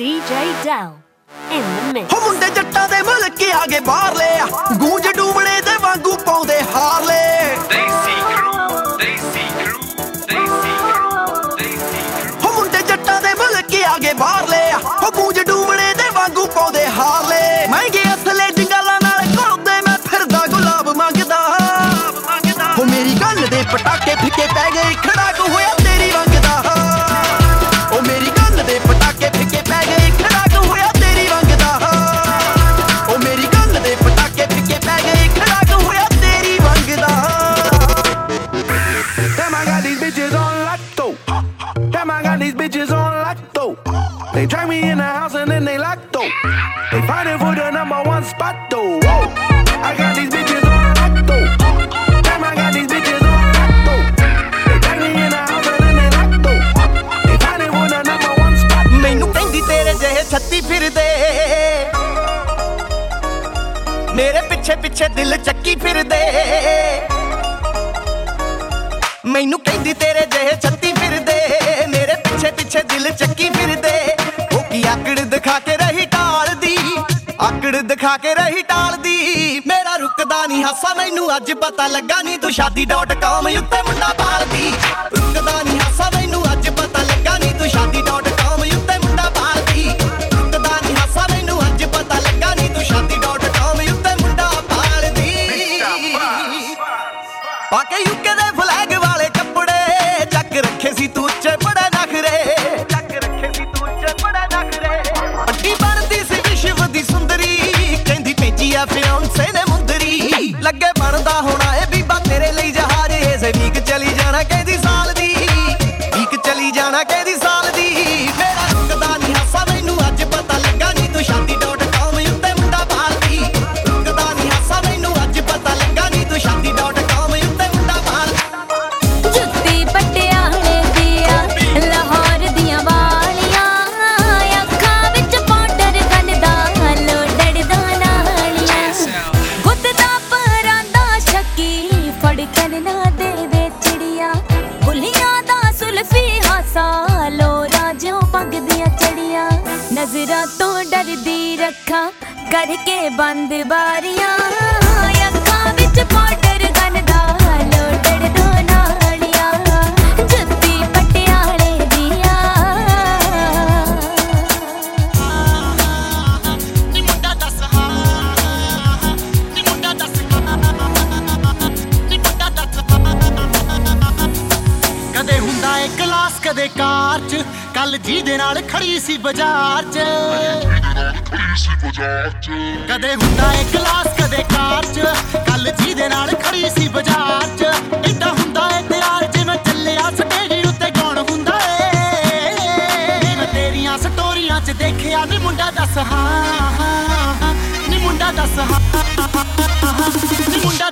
DJ Dell in the mix. ਹੋ ਮੁੰਡੇ ਜੱਟਾਂ ਦੇ ਮੁਲਕ ਆ ਗਏ ਬਾਹਰਲੇ ਆ ਗੂੰਜ ਡੂਮਣੇ ਦੇ ਵਾਂਗੂ ਪਾਉਂਦੇ Harley these bitches on lotto. They drag me in the house and then they lotto. They fighting for the number one spot though. Whoa. I got these bitches on lotto. Damn, I got these bitches on lotto. They drag me in the house and then they lotto. They fighting for the number one spot. ਮੈਨੂੰ ਕਹਿੰਦੀ ਤੇਰੇ ਜਿਹੇ ਛੱਤੀ ਫਿਰਦੇ ਮੇਰੇ ਪਿੱਛੇ ਪਿੱਛੇ ਦਿਲ ਚੱਕੀ ਫਿਰਦੇ ਮੈਨੂੰ ਕਹਿੰਦੀ ਤੇਰੇ ਜਿਹੇ ਛੱਤੀ ਫਿਰਦੇ ਮੇਰੇ ਪਿੱਛੇ ਪਿੱਛੇ ਦਿਲ ਚੱਕੀ ਫਿਰਦੇ। ਉਹ ਕੀ ਆਕੜ ਦਿਖਾ ਕੇ ਰਹੀ ਟਾਲਦੀ, ਆਕੜ ਦਿਖਾ ਕੇ ਰਹੀ ਟਾਲਦੀ। ਮੇਰਾ ਰੁਕਦਾ ਨਹੀਂ ਹਾਸਾ, ਮੈਨੂੰ ਅੱਜ ਪਤਾ ਲੱਗਾ ਨਹੀਂ ਤੂੰ ਸ਼ਾਦੀ.com ਉੱਤੇ ਮੁੰਡਾ ਪਾਲਦੀ। ਰੁਕਦਾ ਨਹੀਂ ਹਾਸਾ, ਮੈਨੂੰ ਲੱਗੇ ਕਰਕੇ ਬੰਦ ਬਾਰੀਆਂ ਅੱਖਾਂ ਵਿੱਚ ਪਾਊਡਰ ਗੰਦਾ ਲੋਡੜ ਦਾ ਨਾਲੀਆਂ ਜੁੱਤੀ ਪਟਿਆਲੇ ਦੀਆਂ ਨੀ ਮੁੰਡਾ ਦੱਸ ਹਾਂ ਨੀ ਮੁੰਡਾ ਦੱਸ ਨੀ ਮੁੰਡਾ ਦੱਸ ਕਦੇ ਹੁੰਦਾ ਏ ਕਲਾਸ ਕਦੇ ਕਾਰ ਚ ਕੱਲ ਜੀ ਦੇ ਨਾਲ ਖੜੀ ਸੀ ਬਾਜ਼ਾਰ ਚ ਕਦੇ ਹੁੰਦਾ ਏ ਕਲਾਸ ਕਦੇ ਕਾਰ ਚ। ਕੱਲ ਜੀ ਦੇ ਨਾਲ ਖੜੀ ਸੀ ਬਾਜ਼ਾਰ ਚ। ਏਦਾਂ ਹੁੰਦਾ ਏ ਤਿਆਰ? ਜਿਵੇਂ ਚੱਲਿਆ ਸਟੇਜ ਉੱਤੇ ਗਾਉਣ ਹੁੰਦਾ ਏ? ਮੈਂ ਤੇਰੀਆਂ ਸਟੋਰੀਆਂ 'ਚ ਦੇਖਿਆ ਨੀ ਮੁੰਡਾ ਦੱਸ ਹਾਂ ਹਾਂ, ਹਾਂ, ਨੀ ਮੁੰਡਾ ਦੱਸ ਹਾਂ ਹਾਂ, ਹਾਂ, ਨੀ ਮੁੰਡਾ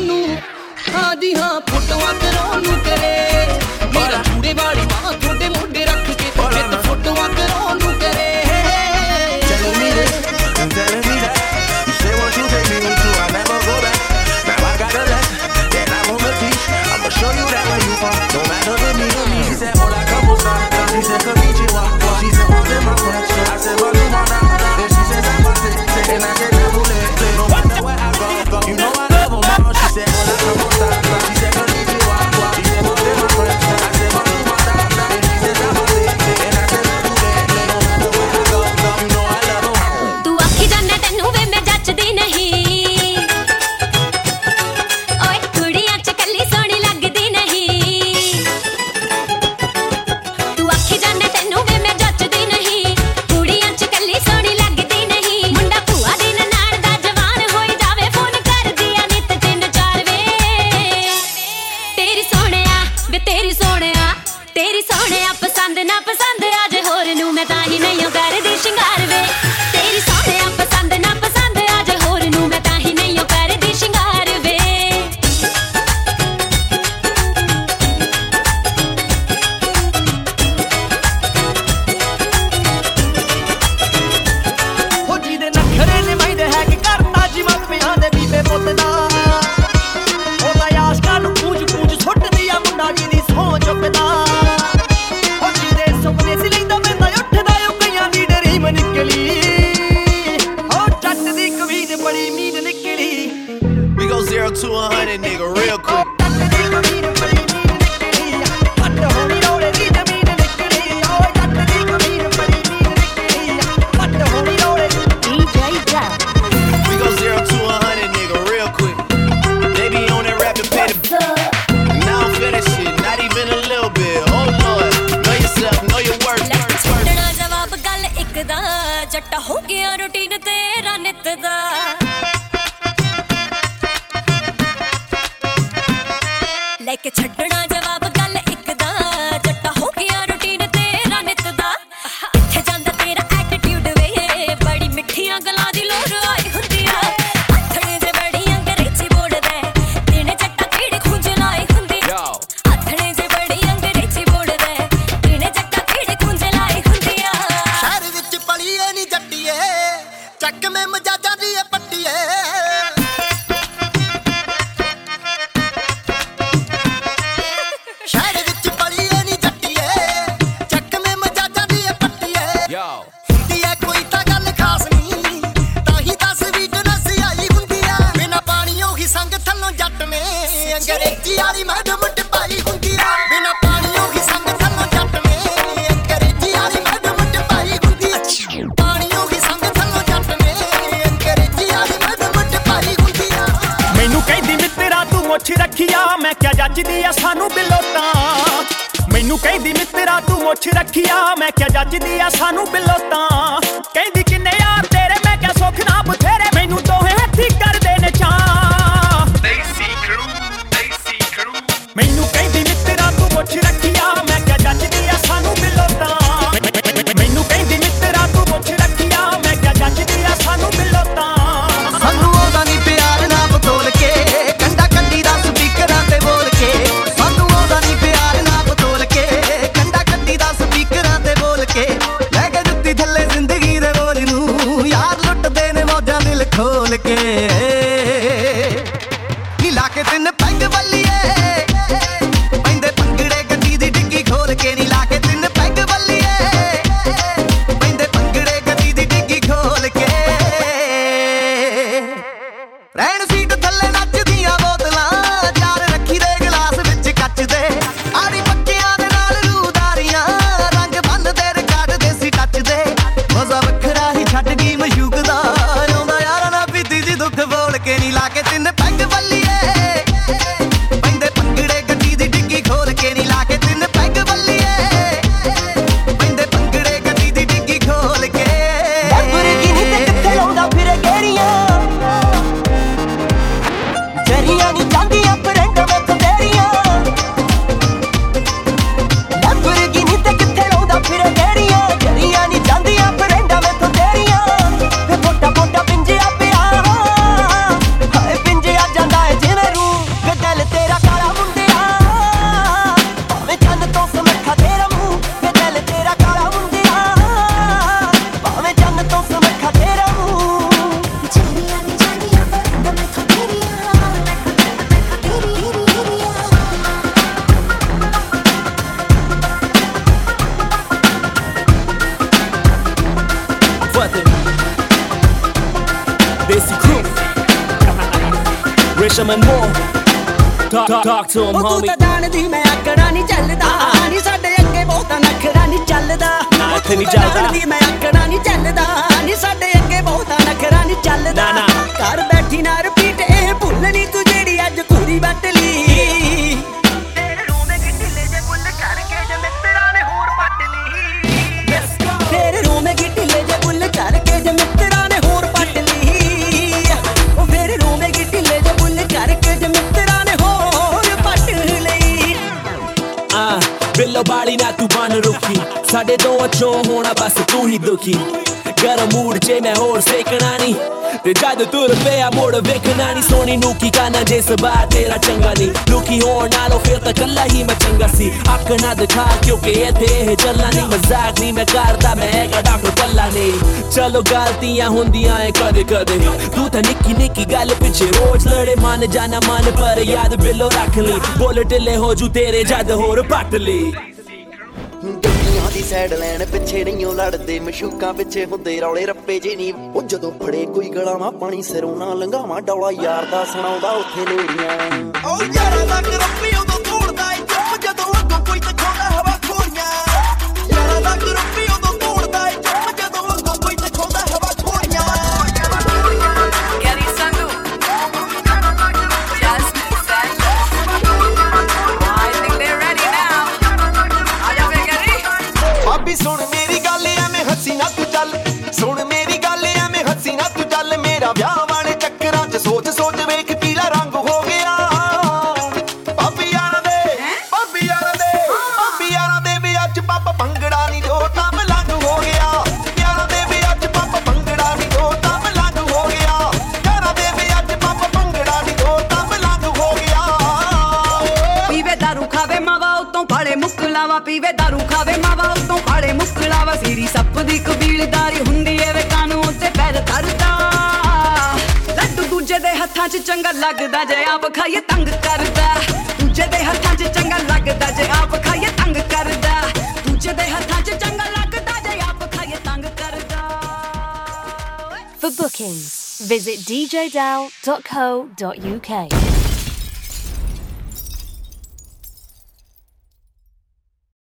ਨੂੰ, ਹਾਂ ਜੀ ਹਾਂ, ਫੋਟੋਆਂ ਕਰੋ ਨੂੰ ਕਰੇ ਮੇਰਾ ਚੂੜੇ ਵਾਲੀ ਬਾਹ ਤੁਹਾਡੇ ਮੋਢੇ ਰੱਖ ਕੇ ਚਿੱਤ ਫੋਟੋਆਂ ਕਰੋ ਨੂੰ ਕਰੇ Telling me ਪੱਟੀਏ ਪੱਟੀਏ। ਜੱਜਦੀ ਆ ਸਾਨੂੰ ਬਿਲੋਤਾਂ। ਮੈਨੂੰ ਕਹਿੰਦੀ, ਮਿੱਤਰਾ, ਤੂੰ ਮੁੱਛ ਰੱਖਿਆ। ਮੈਂ ਕਿਹਾ ਜੱਜਦੀ ਆ ਸਾਨੂੰ ਬਿਲੋਤਾਂ। ਕਹਿੰਦੀ, ਕਿੰਨੇ ਯਾਰ ਤੇਰੇ? ਮੈਂ ਕਿਹਾ, ਸੁਖ ਨਾ ਸ਼ਮਨ ਮੋ ਟਾਕ ਟਾਕ ਟੂ ਹਮ ਹੋਮੀ ਉਹ ਦਾਣ ਦੀ ਮੈਂ ਆਕੜਾ ਨਹੀਂ ਚੱਲਦਾ। ਨਹੀਂ ਸਾਡੇ ਅੱਗੇ ਬਹੁਤਾ ਨਖੜਾ ਨਹੀਂ ਚੱਲਦਾ। ਨਾ ਇੱਥੇ ਨਹੀਂ ਚੱਲਦਾ। ਦੀ ਮੈਂ ਆਕੜਾ ਨਹੀਂ ਚੱਲਦਾ। ਨਹੀਂ ਸਾਡੇ ਅੱਗੇ ਬਹੁਤਾ ਨਖੜਾ ਨਹੀਂ ਚੱਲਦਾ। ਘਰ ਬੈਠੀ ਨਾ ਰਿਪੀਟ ਇਹ ਭੁੱਲ ਨਹੀਂ ਤੂੰ ਜਿਹੜੀ ਅੱਜ ਕੁੜੀ ਵੱਟ ਲਈ। ਸਾਡੇ ਦੋਵਾਂ ਚੋਂ ਹੋਣਾ ਬਸ ਤੂੰ ਹੀ ਦੁਖੀ। ਗਰਮ ਮੂਡ 'ਚ ਮੈਂ ਹੋਰ ਸੇਕਣਾ ਨਹੀਂ ਤੇ ਜਦ ਤੁਰ ਪਿਆ ਮੋੜ ਵੇਖਣਾ ਨਹੀਂ ਸੋਹਣੀ ਨੂੰ ਕੀ ਕਾਨਾ ਜੇ ਸਬਾ ਤੇਰਾ ਚੰਗਾ ਨਹੀਂ ਦੁਖੀ ਹੋਣ ਨਾਲੋਂ ਫਿਰ ਤਾਂ ਕੱਲਾ ਹੀ ਮੈਂ ਚੰਗਾ ਸੀ। ਅੱਖ ਨਾ ਦਿਖਾ ਕਿਉਂਕਿ ਇੱਥੇ ਇਹ ਚੱਲਣਾ ਨਹੀਂ ਮਜ਼ਾਕ ਨਹੀਂ ਮੈਂ ਕਰਦਾ, ਮੈਂ ਹੈਗਾ ਡਾਕਟਰ ਕੱਲਾ ਨਹੀਂ। ਚਲੋ ਗਲਤੀਆਂ ਹੁੰਦੀਆਂ ਏ ਕਦੇ ਕਦੇ। ਤੂੰ ਤਾਂ ਨਿੱਕੀ ਨਿੱਕੀ ਗੱਲ ਪਿੱਛੇ ਰੋਜ਼ ਲੜੇ। ਮਨ ਜਾਣਾ ਮਨ ਪਰ ਯਾਦ ਬਿੱਲੋ ਰੱਖ ਲਈ। ਬੋਲ ਢਿੱਲੇ ਹੋ ਜੂ ਤੇਰੇ ਜਦ ਹੋਰ ਪੱਟ ਲਈ। ਗੱਡੀਆਂ ਦੀ ਸਾਈਡ ਲੈਣ ਪਿੱਛੇ ਨਹੀਂਓ ਲੜਦੇ, ਮਸ਼ੂਕਾਂ ਪਿੱਛੇ ਹੁੰਦੇ, ਰੌਲੇ ਰੱਪੇ ਜੇ ਨਹੀਂ ਉਹ ਜਦੋਂ ਫੜੇ ਕੋਈ ਗਲਾਵਾ, ਪਾਣੀ ਸਿਰੋਂ ਨਾ ਲੰਘਾਵਾ, ਡੌਲਾ ਯਾਰ ਦਾ ਸੁਣਾਉਂਦਾ ਉੱਥੇ ਲੋਰੀਆਂ ਓ ਯਾਰਾ ਦਾ ਗਰੁੱਪੀ ਹੱਥਾਂ 'ਚ ਚੰਗਾ ਲੱਗਦਾ ਜੇ ਆਪ ਖਾਈਏ ਤੰਗ ਕਰਦਾ। ਦੂਜੇ ਦੇ ਹੱਥਾਂ 'ਚ ਚੰਗਾ ਲੱਗਦਾ ਜੇ ਆਪ ਖਾਈਏ ਤੰਗ ਕਰਦਾ। ਦੂਜੇ ਦੇ ਹੱਥਾਂ 'ਚ ਚੰਗਾ ਲੱਗਦਾ ਜੇ ਆਪ ਖਾਈਏ ਤੰਗ ਕਰਦਾ। For bookings, visit djdow.co.uk.